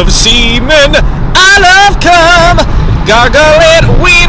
love semen. I love cum. Gargle it We.